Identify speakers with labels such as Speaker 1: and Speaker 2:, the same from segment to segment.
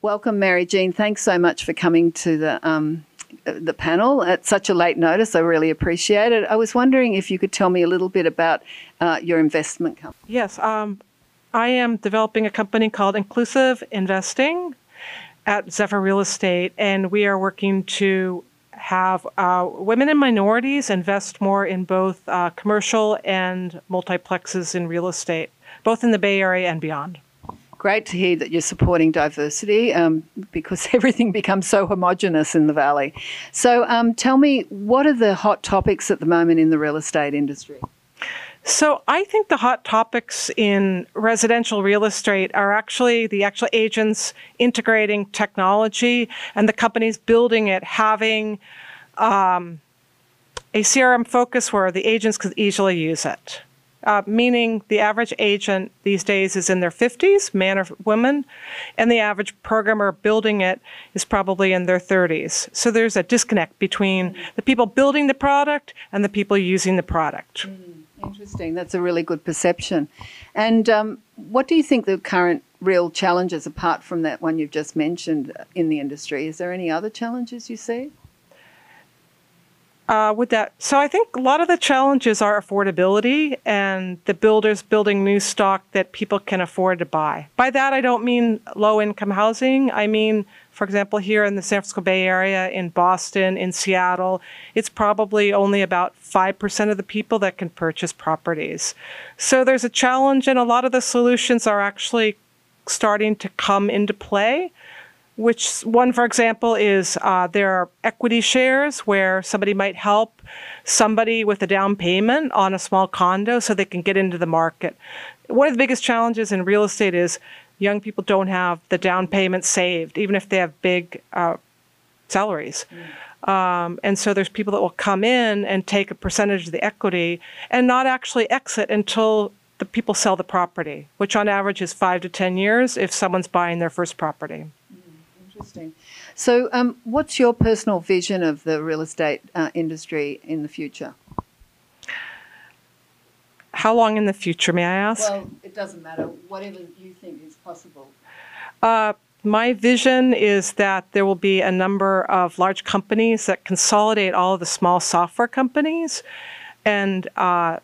Speaker 1: Welcome, Mary Jean. Thanks so much for coming to the um, the panel at such a late notice. I really appreciate it. I was wondering if you could tell me a little bit about uh, your investment company.
Speaker 2: Yes, um, I am developing a company called Inclusive Investing at Zephyr Real Estate, and we are working to have uh, women and minorities invest more in both uh, commercial and multiplexes in real estate, both in the Bay Area and beyond.
Speaker 1: Great to hear that you're supporting diversity um, because everything becomes so homogenous in the valley. So, um, tell me, what are the hot topics at the moment in the real estate industry?
Speaker 2: So I think the hot topics in residential real estate are actually the actual agents integrating technology and the companies building it having um, a CRM focus where the agents could easily use it. Uh, meaning the average agent these days is in their 50s, man or woman, and the average programmer building it is probably in their 30s. So there's a disconnect between the people building the product and the people using the product.
Speaker 1: Interesting. That's a really good perception. And um, what do you think the current real challenges, apart from that one you've just mentioned, in the industry? Is there any other challenges you see?
Speaker 2: Uh, with that. So I think a lot of the challenges are affordability and the builders building new stock that people can afford to buy. By that, I don't mean low income housing. I mean, for example, here in the San Francisco Bay Area, in Boston, in Seattle, it's probably only about 5% of the people that can purchase properties. So there's a challenge, and a lot of the solutions are actually starting to come into play which one, for example, is uh, there are equity shares where somebody might help somebody with a down payment on a small condo so they can get into the market. One of the biggest challenges in real estate is young people don't have the down payment saved, even if they have big uh, salaries. Mm. Um, and so there's people that will come in and take a percentage of the equity and not actually exit until the people sell the property, which on average is five to 10 years if someone's buying their first property.
Speaker 1: Interesting. So, um, what's your personal vision of the real estate uh, industry in the future?
Speaker 2: How long in the future, may I ask?
Speaker 1: Well, it doesn't matter. Whatever you think is possible.
Speaker 2: Uh, my vision is that there will be a number of large companies that consolidate all of the small software companies, and uh,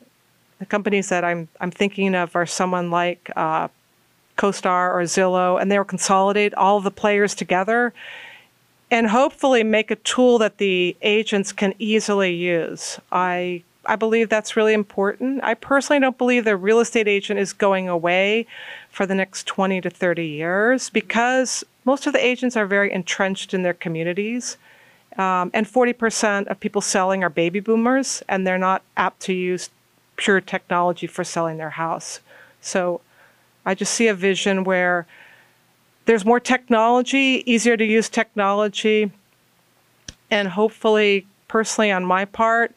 Speaker 2: the companies that I'm I'm thinking of are someone like uh, CoStar or Zillow, and they will consolidate all the players together and hopefully make a tool that the agents can easily use. I I believe that's really important. I personally don't believe the real estate agent is going away for the next 20 to 30 years because most of the agents are very entrenched in their communities. Um, and 40% of people selling are baby boomers, and they're not apt to use pure technology for selling their house. So I just see a vision where there's more technology, easier to use technology, and hopefully, personally, on my part,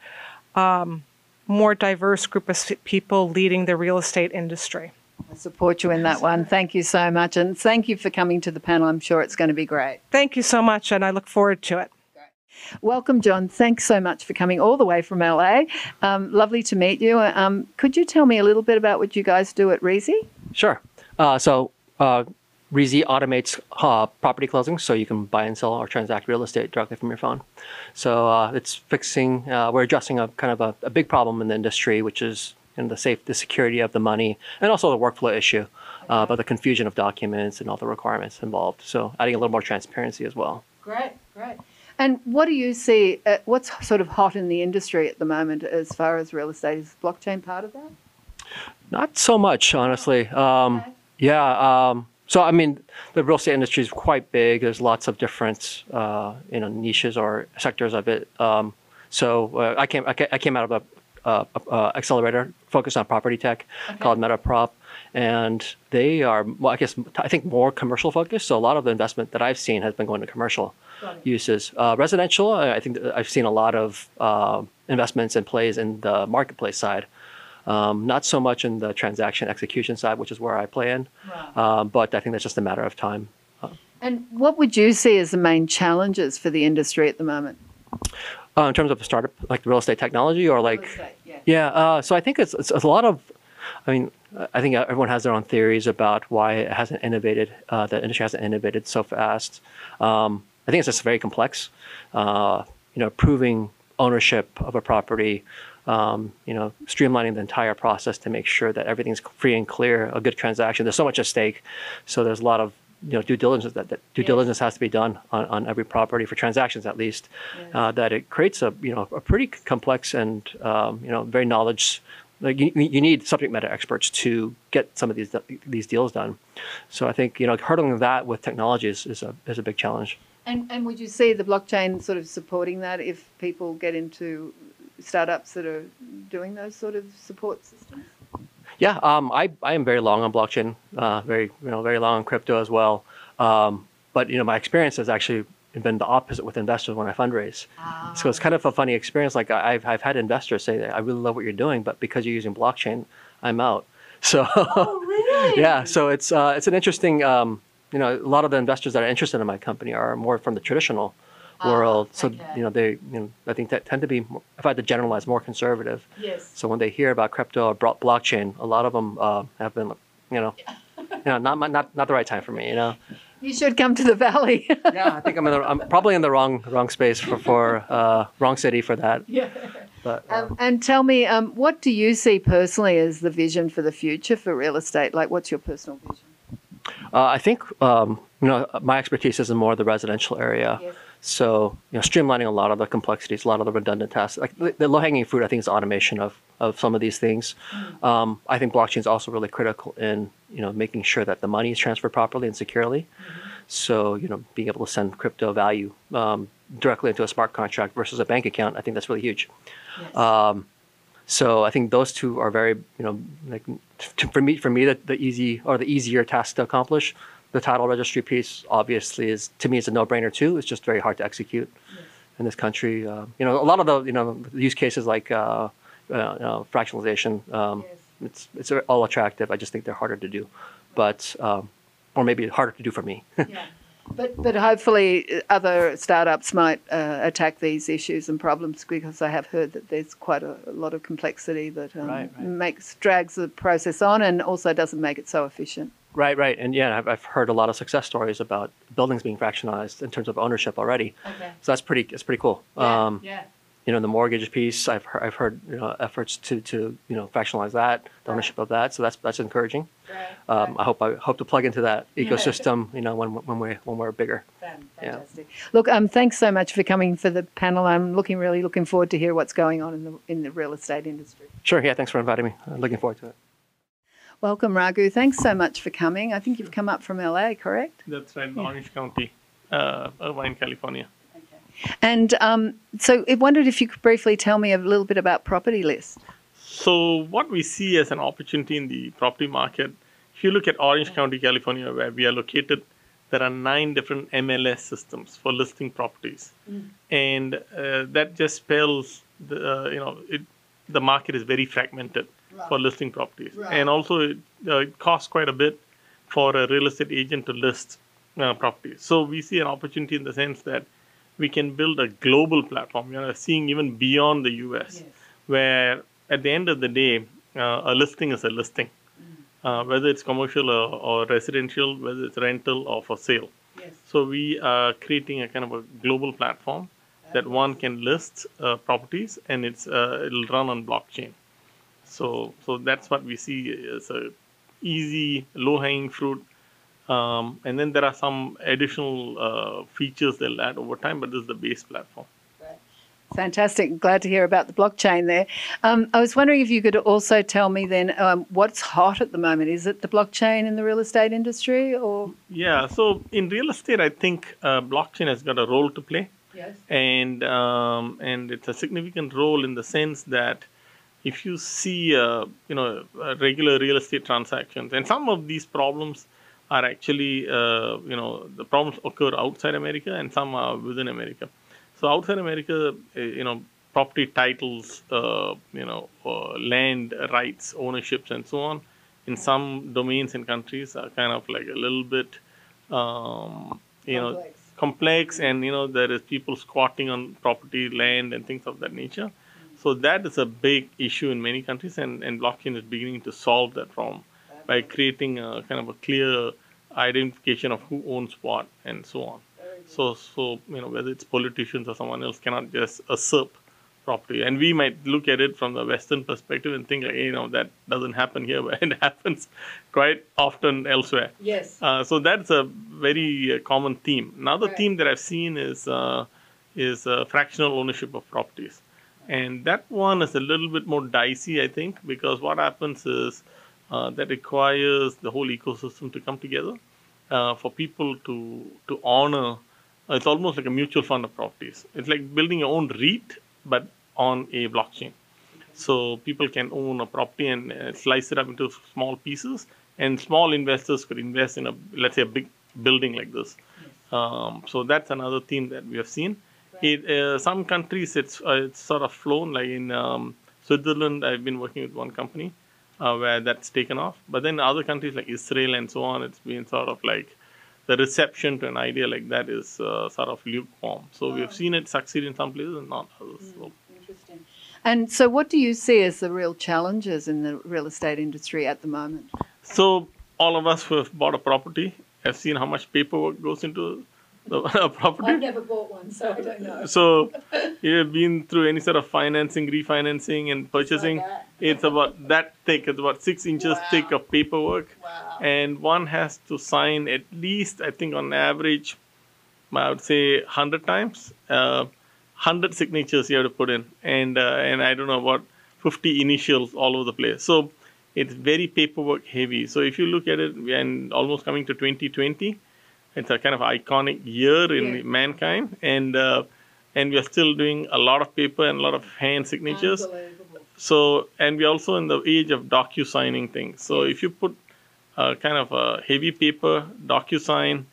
Speaker 2: um, more diverse group of people leading the real estate industry.
Speaker 1: I support you in that one. Thank you so much. And thank you for coming to the panel. I'm sure it's going to be great.
Speaker 2: Thank you so much, and I look forward to it.
Speaker 1: Welcome, John. Thanks so much for coming all the way from LA. Um, lovely to meet you. Um, could you tell me a little bit about what you guys do at Reezy?
Speaker 3: Sure. Uh, so uh, Reezy automates uh, property closings, so you can buy and sell or transact real estate directly from your phone. So uh, it's fixing. Uh, we're addressing a kind of a, a, big problem in the industry, which is in the safe, the security of the money, and also the workflow issue uh, about the confusion of documents and all the requirements involved. So adding a little more transparency as well.
Speaker 1: Great, great. And what do you see? Uh, what's sort of hot in the industry at the moment as far as real estate? Is blockchain part of that?
Speaker 3: Not so much, honestly. Um, okay. Yeah. Um, so I mean, the real estate industry is quite big. There's lots of different, uh, you know, niches or sectors of it. Um, so uh, I came I came out of a, uh, a accelerator focused on property tech okay. called MetaProp, and they are, well, I guess, I think more commercial focused. So a lot of the investment that I've seen has been going to commercial uses. Uh, residential, I think I've seen a lot of uh, investments and plays in the marketplace side. Um, not so much in the transaction execution side, which is where I play in, um, but I think that's just a matter of time. Uh,
Speaker 1: and what would you see as the main challenges for the industry at the moment?
Speaker 3: Uh, in terms of a startup, like the real estate technology, or like,
Speaker 1: estate, yeah.
Speaker 3: yeah. Uh, so I think it's, it's a lot of, I mean, I think everyone has their own theories about why it hasn't innovated. Uh, the industry hasn't innovated so fast. Um, I think it's just very complex. Uh, you know, proving ownership of a property, um, you know, streamlining the entire process to make sure that everything's free and clear, a good transaction. There's so much at stake, so there's a lot of you know due diligence that, that due
Speaker 1: Yes.
Speaker 3: diligence has to be done on, on every property for transactions at least.
Speaker 1: Yes.
Speaker 3: Uh, that it creates a you know a pretty complex and um, you know very knowledge. Like you, you need subject matter experts to get some of these these deals done. So I think you know hurdling that with technology is, is a is a big challenge.
Speaker 1: And, and would you see the blockchain sort of supporting that if people get into startups that are doing those sort of support systems?
Speaker 3: Yeah, um, I, I am very long on blockchain, uh, very you know very long on crypto as well. Um, but you know my experience has actually been the opposite with investors when I fundraise. So it's kind of a funny experience. Like I've I've had investors say that I really love what you're doing, but because you're using blockchain, I'm out. So
Speaker 1: Oh, really?
Speaker 3: yeah, so it's uh, it's an interesting. Um, you know, a lot of the investors that are interested in my company are more from the traditional
Speaker 1: Ah,
Speaker 3: world. So
Speaker 1: okay.
Speaker 3: you know they you know I think that tend to be, more, if I had to generalize, more conservative.
Speaker 1: Yes.
Speaker 3: So when they hear about crypto or blockchain, a lot of them uh, have been, you know, you know, not my- not not the right time for me. You know.
Speaker 1: You should come to the valley.
Speaker 3: Yeah, I think I'm in the, I'm probably in the wrong wrong space for for uh, wrong city for that.
Speaker 1: yeah.
Speaker 3: But uh,
Speaker 1: Um, and tell me, um, what do you see personally as the vision for the future for real estate? Like, what's your personal vision?
Speaker 3: uh, I think um, you know my expertise is in more the residential area.
Speaker 1: Yes.
Speaker 3: So you know, streamlining a lot of the complexities, a lot of the redundant tasks. Like the, the low-hanging fruit, I think, is automation of of some of these things. Um, I think blockchain is also really critical in you know making sure that the money is transferred properly and securely. So you know, being able to send crypto value um, directly into a smart contract versus a bank account, I think that's really huge.
Speaker 1: Yes.
Speaker 3: Um, so I think those two are very, you know, like for me, for me, the, the easy or the easier task to accomplish. The title registry piece obviously is to me is a no-brainer too. It's just very hard to execute in this country. Uh, you know, a lot of the you know use cases like uh, uh, you know, fractionalization. Um, It's it's all attractive. I just think they're harder to do, but um, or maybe harder to do for me.
Speaker 1: Yeah. But, but hopefully uh, other startups might uh, attack these issues and problems because I have heard that there's quite a, a lot of complexity that um,
Speaker 3: Right, right.
Speaker 1: makes drags the process on and also doesn't make it so efficient.
Speaker 3: Right, right, and yeah, I've, I've heard a lot of success stories about buildings being fractionalized in terms of ownership already.
Speaker 1: Okay.
Speaker 3: So that's pretty. It's pretty cool. Um,
Speaker 1: yeah.
Speaker 3: you know, the mortgage piece, I've heard, I've heard you know, efforts to, to you know fractionalize that, the ownership of that. So that's that's encouraging. Um, I hope I hope to plug into that ecosystem. You know, when when we when we're bigger.
Speaker 1: Fantastic. Look, um, thanks so much for coming for the panel. I'm looking really looking forward to hear what's going on in the in the real estate industry.
Speaker 3: Sure. Yeah. Thanks for inviting me. I'm looking forward to it.
Speaker 1: Welcome, Raghu. Thanks so much for coming. I think you've come up from LA, correct?
Speaker 4: That's right, Orange County, uh, Irvine, California. Okay.
Speaker 1: And um, so I wondered if you could briefly tell me a little bit about Property List.
Speaker 4: So, what we see as an opportunity in the property market, if you look at Orange County, California, where we are located, there are nine different MLS systems for listing properties, and uh, that just spells the uh, you know it, the market is very fragmented for listing properties, and also it, uh, it costs quite a bit for a real estate agent to list uh, properties. So we see an opportunity in the sense that we can build a global platform. You know, seeing even beyond the U.S., where at the end of the day, uh, a listing is a listing, uh, whether it's commercial or, or residential, whether it's rental or for sale. So we are creating a kind of a global platform that one can list uh, properties and it's uh, it'll run on blockchain. So so that's what we see as a easy low hanging fruit. Um, and then there are some additional uh, features they'll add over time, but this is the base platform.
Speaker 1: Fantastic. Glad to hear about the blockchain there. Um, I was wondering if you could also tell me then um, what's hot at the moment. Is it the blockchain in the real estate industry or?
Speaker 4: Yeah, so in real estate, I think uh, blockchain has got a role to play.
Speaker 1: Yes.
Speaker 4: and um, and it's a significant role in the sense that if you see uh, you know regular real estate transactions and some of these problems are actually uh, you know the problems occur outside America and some are within America. So outside America, uh, you know property titles, uh, you know uh, land rights, ownerships, and so on. In some domains and countries are kind of like a little bit um, you know
Speaker 1: Complex.
Speaker 4: complex and you know there is people squatting on property land and things of that nature So that is a big issue in many countries, and, and blockchain is beginning to solve that problem by creating a kind of a clear identification of who owns what and so on. So, so you know whether it's politicians or someone else cannot just usurp property, and we might look at it from the Western perspective and think like, you know, that doesn't happen here, but it happens quite often elsewhere.
Speaker 1: Yes.
Speaker 4: Uh, so that's a very uh, common theme. Another
Speaker 1: Right.
Speaker 4: theme that I've seen is uh, is uh, fractional ownership of properties, and that one is a little bit more dicey, I think, because what happens is uh, that requires the whole ecosystem to come together uh, for people to to honor. uh, It's almost like a mutual fund of properties. It's like building your own REIT, but on a blockchain. So people can own a property and uh, slice it up into small pieces, and small investors could invest in a let's say a big building like this. Um, so that's another theme that we have seen. It, uh, some countries it's uh, it's sort of flown like in um, Switzerland. I've been working with one company uh, where that's taken off, but then other countries like Israel and so on, it's been sort of like the reception to an idea like that is uh, sort of lukewarm. So we have seen it succeed in some places and not others. So.
Speaker 1: Interesting. And so, what do you see as the real challenges in the real estate industry at the moment?
Speaker 4: So all of us who have bought a property have seen how much paperwork goes into the property.
Speaker 1: I've never bought one, so I don't know.
Speaker 4: So you've been through any sort of financing, refinancing, and purchasing.
Speaker 1: that.
Speaker 4: It's about that thick. It's about six inches
Speaker 1: Wow.
Speaker 4: thick of paperwork,
Speaker 1: Wow.
Speaker 4: and one has to sign at least, I think, on average, I would say, hundred times. Uh, hundred signatures you have to put in, and uh, and I don't know what fifty initials all over the place. So it's very paperwork heavy. So if you look at it, and almost coming to 2020, it's a kind of iconic year in
Speaker 1: Yeah.
Speaker 4: mankind, and uh, and we are still doing a lot of paper and a lot of hand signatures. So and we're also in the age of DocuSigning things. So if you put uh, kind of a heavy paper, DocuSign,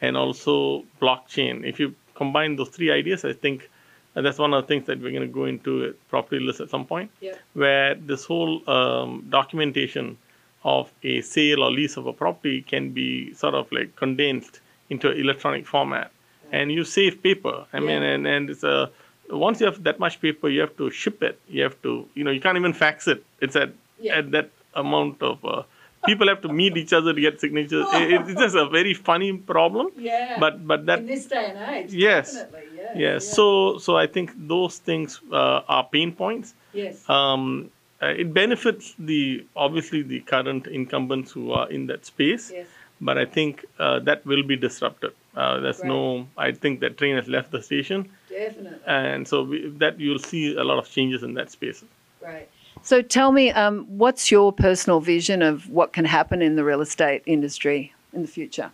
Speaker 4: and also blockchain, if you combine those three ideas, I think uh, that's one of the things that we're going to go into at property list at some point
Speaker 1: Yep.
Speaker 4: where this whole um, documentation of a sale or lease of a property can be sort of like condensed into an electronic format and you save paper i mean and, and it's a once you have that much paper you have to ship it you have to you know you can't even fax it it's at
Speaker 1: Yeah.
Speaker 4: at that amount of uh, people have to meet each other to get signatures It- it's just a very funny problem
Speaker 1: Yeah.
Speaker 4: but but that
Speaker 1: in this day and age,
Speaker 4: Yes.
Speaker 1: definitely. Yeah.
Speaker 4: yeah so so i think those things uh, are pain points
Speaker 1: yes.
Speaker 4: um, uh, it benefits the obviously the current incumbents who are in that space,
Speaker 1: yes.
Speaker 4: But I think uh, that will be disrupted. Uh, there's no, I think that train has left the station,
Speaker 1: Definitely.
Speaker 4: and so we, that you'll see a lot of changes in that space.
Speaker 1: Right. So tell me, um, what's your personal vision of what can happen in the real estate industry in the future?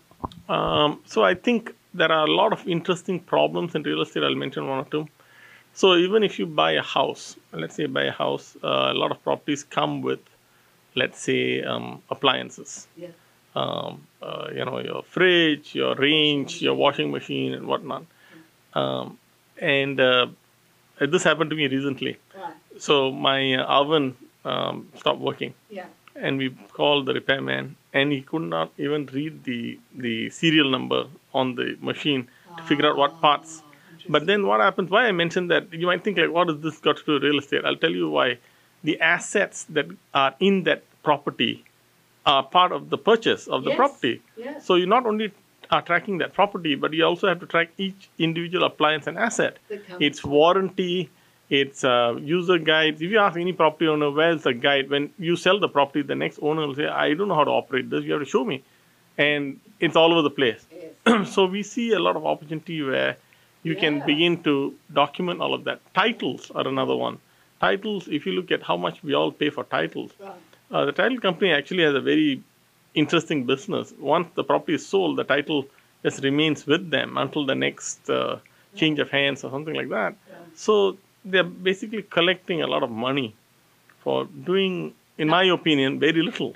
Speaker 4: Um, so I think there are a lot of interesting problems in real estate. I'll mention one or two. So even if you buy a house, let's say buy a house, uh, a lot of properties come with, let's say, um, appliances.
Speaker 1: Yeah.
Speaker 4: Um, uh, you know, your fridge, your range, your washing machine, and whatnot. Um, and uh, this happened to me recently. So my uh, oven um, stopped working,
Speaker 1: Yeah.
Speaker 4: and we called the repairman, and he could not even read the the serial number on the machine to figure out what parts. But then what happens? Why I mentioned that you might think like, what does this got to do with real estate? I'll tell you why. The assets that are in that property are part of the purchase of the
Speaker 1: Yes.
Speaker 4: property.
Speaker 1: Yeah.
Speaker 4: So you not only are tracking that property, but you also have to track each individual appliance and asset. Its warranty, its uh, user guides. If you ask any property owner, where's the guide? When you sell the property, the next owner will say, I don't know how to operate this. You have to show me. And it's all over the place.
Speaker 1: Yes.
Speaker 4: so we see a lot of opportunity where you can begin to document all of that. Titles are another one. Titles, if you look at how much we all pay for titles. Uh, the title company actually has a very interesting business. Once the property is sold, the title just remains with them until the next uh, change of hands or something like that. So they're basically collecting a lot of money for doing, in my opinion, very little.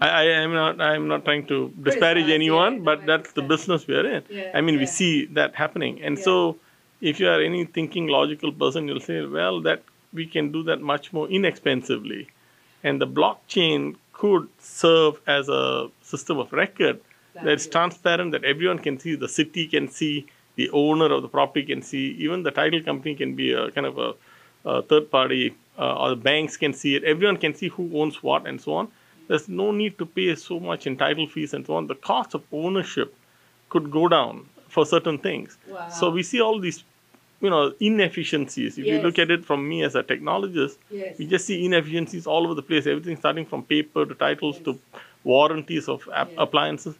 Speaker 4: I, I am not. I am not trying to disparage
Speaker 1: Criticize,
Speaker 4: anyone,
Speaker 1: yeah,
Speaker 4: but that's the business we are in.
Speaker 1: Yeah,
Speaker 4: I mean, we see that happening, and
Speaker 1: Yeah.
Speaker 4: so if you are any thinking logical person, you'll say, well, that we can do that much more inexpensively, and the blockchain could serve as a system of record that's transparent, that everyone can see, the city can see, the owner of the property can see, even the title company can be a kind of a uh, third party uh, or the banks can see it. Everyone can see who owns what and so on. There's no need to pay so much in title fees and so on. The cost of ownership could go down for certain things. So we see all these, you know, inefficiencies. If you look at it from me as a technologist,
Speaker 1: Yes.
Speaker 4: we just see inefficiencies all over the place. Everything starting from paper to titles to warranties of appliances.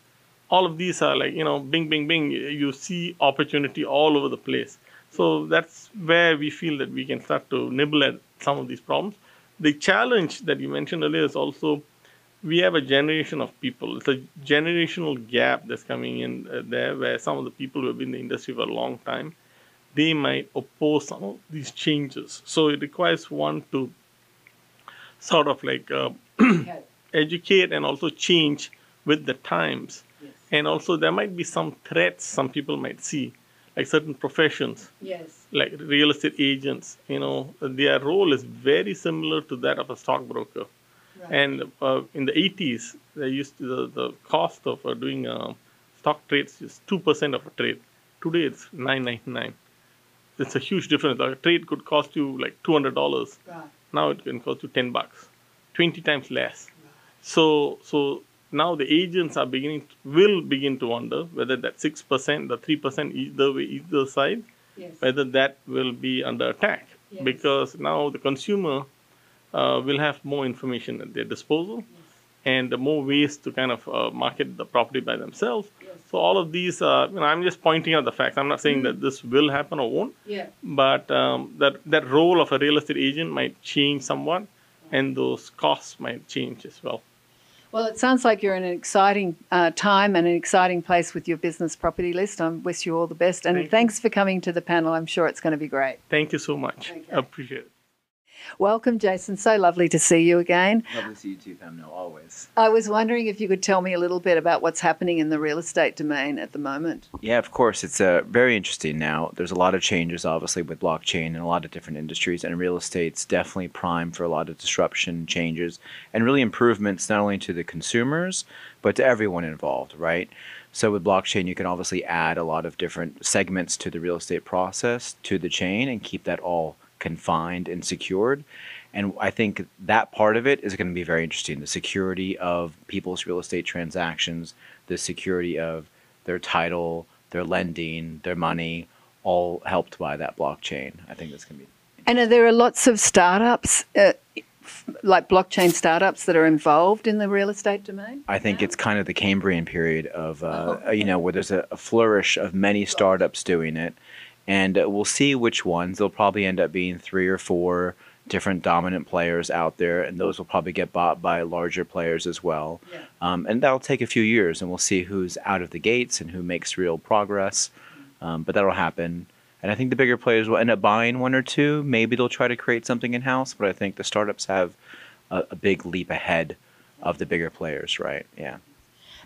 Speaker 4: All of these are like, you know, bing, bing, bing. You see opportunity all over the place. So that's where we feel that we can start to nibble at some of these problems. The challenge that you mentioned earlier is also we have a generation of people. It's a generational gap that's coming in uh, there where some of the people who have been in the industry for a long time, they might oppose some of these changes. So it requires one to sort of like uh, educate and also change with the times. And also there might be some threats some people might see, like certain professions
Speaker 1: Yes.
Speaker 4: like real estate agents, you know, their role is very similar to that of a stockbroker. And uh, in the 80s, they used to, the, the cost of uh, doing uh, stock trades is 2% of a trade. Today it's 9.99. It's a huge difference. A trade could cost you like $200.
Speaker 1: Right.
Speaker 4: Now it can cost you 10 bucks, 20 times less. So, so now the agents are beginning, will begin to wonder whether that 6%, the 3% either way, either side,
Speaker 1: Yes.
Speaker 4: whether that will be under attack
Speaker 1: Yes.
Speaker 4: because now the consumer uh, will have more information at their disposal and more ways to kind of uh, market the property by themselves. So all of these, uh, you know, I'm just pointing out the facts. I'm not saying
Speaker 1: Mm.
Speaker 4: that this will happen or won't,
Speaker 1: Yeah.
Speaker 4: but um, that that role of a real estate agent might change somewhat, and those costs might change as well.
Speaker 1: Well, it sounds like you're in an exciting uh, time and an exciting place with your business property list. I wish you all the best. And
Speaker 4: Thank you.
Speaker 1: thanks for coming to the panel. I'm sure it's going to be great.
Speaker 4: Thank you so much.
Speaker 1: Okay.
Speaker 4: I appreciate it.
Speaker 1: Welcome, Jason. So lovely to see you again.
Speaker 5: Lovely to see you too, Pam. No, always.
Speaker 1: I was wondering if you could tell me a little bit about what's happening in the real estate domain at the moment.
Speaker 5: Yeah, of course. It's uh, very interesting now. There's a lot of changes, obviously, with blockchain and a lot of different industries, and real estate's definitely prime for a lot of disruption, changes, and really improvements not only to the consumers, but to everyone involved, right? So with blockchain, you can obviously add a lot of different segments to the real estate process, to the chain, and keep that all confined and secured. And I think that part of it is going to be very interesting. The security of people's real estate transactions, the security of their title, their lending, their money, all helped by that blockchain. I think that's going to be.
Speaker 1: And are there are lots of startups, uh, like blockchain startups, that are involved in the real estate domain?
Speaker 5: I think it's kind of the Cambrian period of, uh, you know, where there's a, a flourish of many startups doing it. And uh, we'll see which ones. There'll probably end up being three or four different dominant players out there, and those will probably get bought by larger players as well.
Speaker 1: Yeah.
Speaker 5: Um, and that'll take a few years, and we'll see who's out of the gates and who makes real progress. Um, but that'll happen. And I think the bigger players will end up buying one or two. Maybe they'll try to create something in house, but I think the startups have a, a big leap ahead of the bigger players, right? Yeah.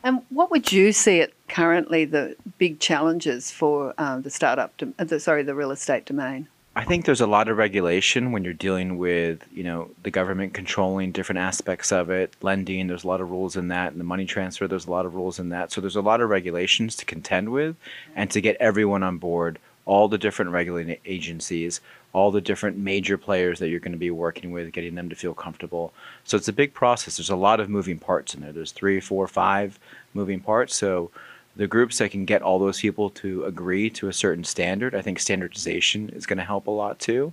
Speaker 1: And what would you see it currently the big challenges for uh, the startup, uh, the, sorry, the real estate domain?
Speaker 5: I think there's a lot of regulation when you're dealing with, you know, the government controlling different aspects of it. Lending, there's a lot of rules in that, and the money transfer, there's a lot of rules in that. So there's a lot of regulations to contend with, and to get everyone on board, all the different regulating agencies, all the different major players that you're going to be working with, getting them to feel comfortable. So it's a big process. There's a lot of moving parts in there. There's three, four, five moving parts. So the groups that can get all those people to agree to a certain standard, I think standardization is going to help a lot too.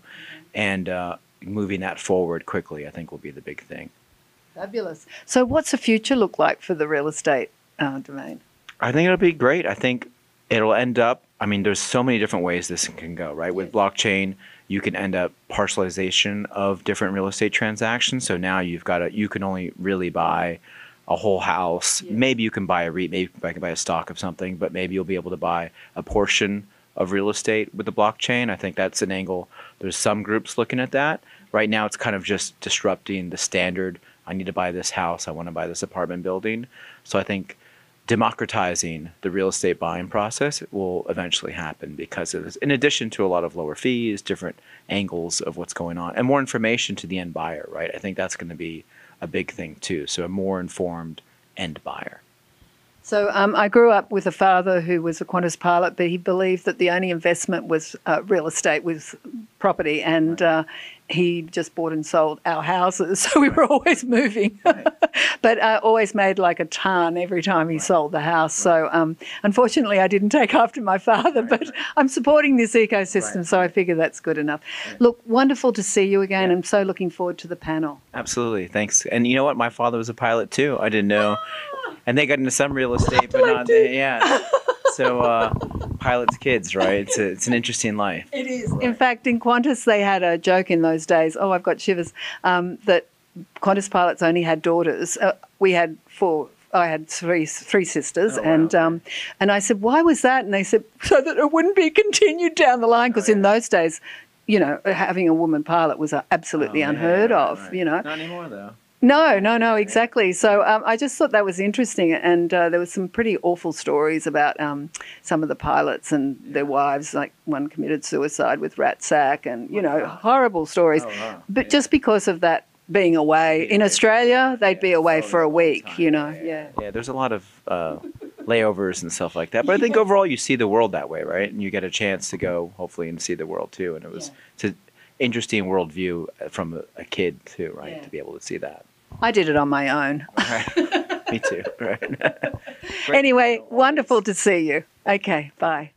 Speaker 5: And uh, moving that forward quickly, I think, will be the big thing.
Speaker 1: Fabulous. So, what's the future look like for the real estate uh, domain?
Speaker 5: I think it'll be great. I think it'll end up. I mean, there's so many different ways this can go, right? With blockchain, you can end up partialization of different real estate transactions. So now you've got a, you can only really buy a whole house.
Speaker 1: Yeah.
Speaker 5: Maybe you can buy a REIT, maybe you can buy a stock of something, but maybe you'll be able to buy a portion of real estate with the blockchain. I think that's an angle. There's some groups looking at that. Right now, it's kind of just disrupting the standard. I need to buy this house. I want to buy this apartment building. So I think democratizing the real estate buying process will eventually happen because of this. In addition to a lot of lower fees, different angles of what's going on, and more information to the end buyer, right? I think that's going to be a big thing too. So a more informed end buyer.
Speaker 1: So um, I grew up with a father who was a Qantas pilot, but he believed that the only investment was uh, real estate, was property, and uh, he just bought and sold our houses. So we were always moving, but uh, always made like a ton every time he sold the house. So um, unfortunately, I didn't take after my father, but I'm supporting this ecosystem,
Speaker 5: Right.
Speaker 1: so I figure that's good enough. Look, wonderful to see you again. I'm so looking forward to the panel.
Speaker 5: Absolutely, thanks. And you know what? My father was a pilot too. I didn't know, and they got into some real estate, but not yeah. So uh, pilots' kids, right? It's a, it's an interesting life.
Speaker 1: It is. In fact, in Qantas, they had a joke in those days. Oh, I've got shivers. Um, that Qantas pilots only had daughters. Uh, we had four. I had three three sisters,
Speaker 5: Oh, wow.
Speaker 1: and um, and I said, why was that? And they said, so that it wouldn't be continued down the line, because in those days, you know, having a woman pilot was uh, absolutely
Speaker 5: Oh,
Speaker 1: unheard
Speaker 5: yeah,
Speaker 1: of.
Speaker 5: right.
Speaker 1: You know,
Speaker 5: not anymore though.
Speaker 1: No, no, no, exactly. So um, I just thought that was interesting, and uh, there was some pretty awful stories about um, some of the pilots and their wives. Like one committed suicide with Ratsak, and you know, horrible stories.
Speaker 5: Oh, wow.
Speaker 1: But just because of that being away in Australia, they'd be away for a week.
Speaker 5: time.
Speaker 1: You know,
Speaker 5: Yeah,
Speaker 1: yeah.
Speaker 5: Yeah, there's a lot of uh, layovers and stuff like that. But I think overall you see the world that way, right? And you get a chance to go, hopefully, and see the world too. And it was it's an interesting worldview from a, a kid too, right?
Speaker 1: Yeah.
Speaker 5: To be able to see that.
Speaker 1: I did it on my own.
Speaker 5: Right. Me too. Right.
Speaker 1: Anyway, wonderful to see you. Okay, bye.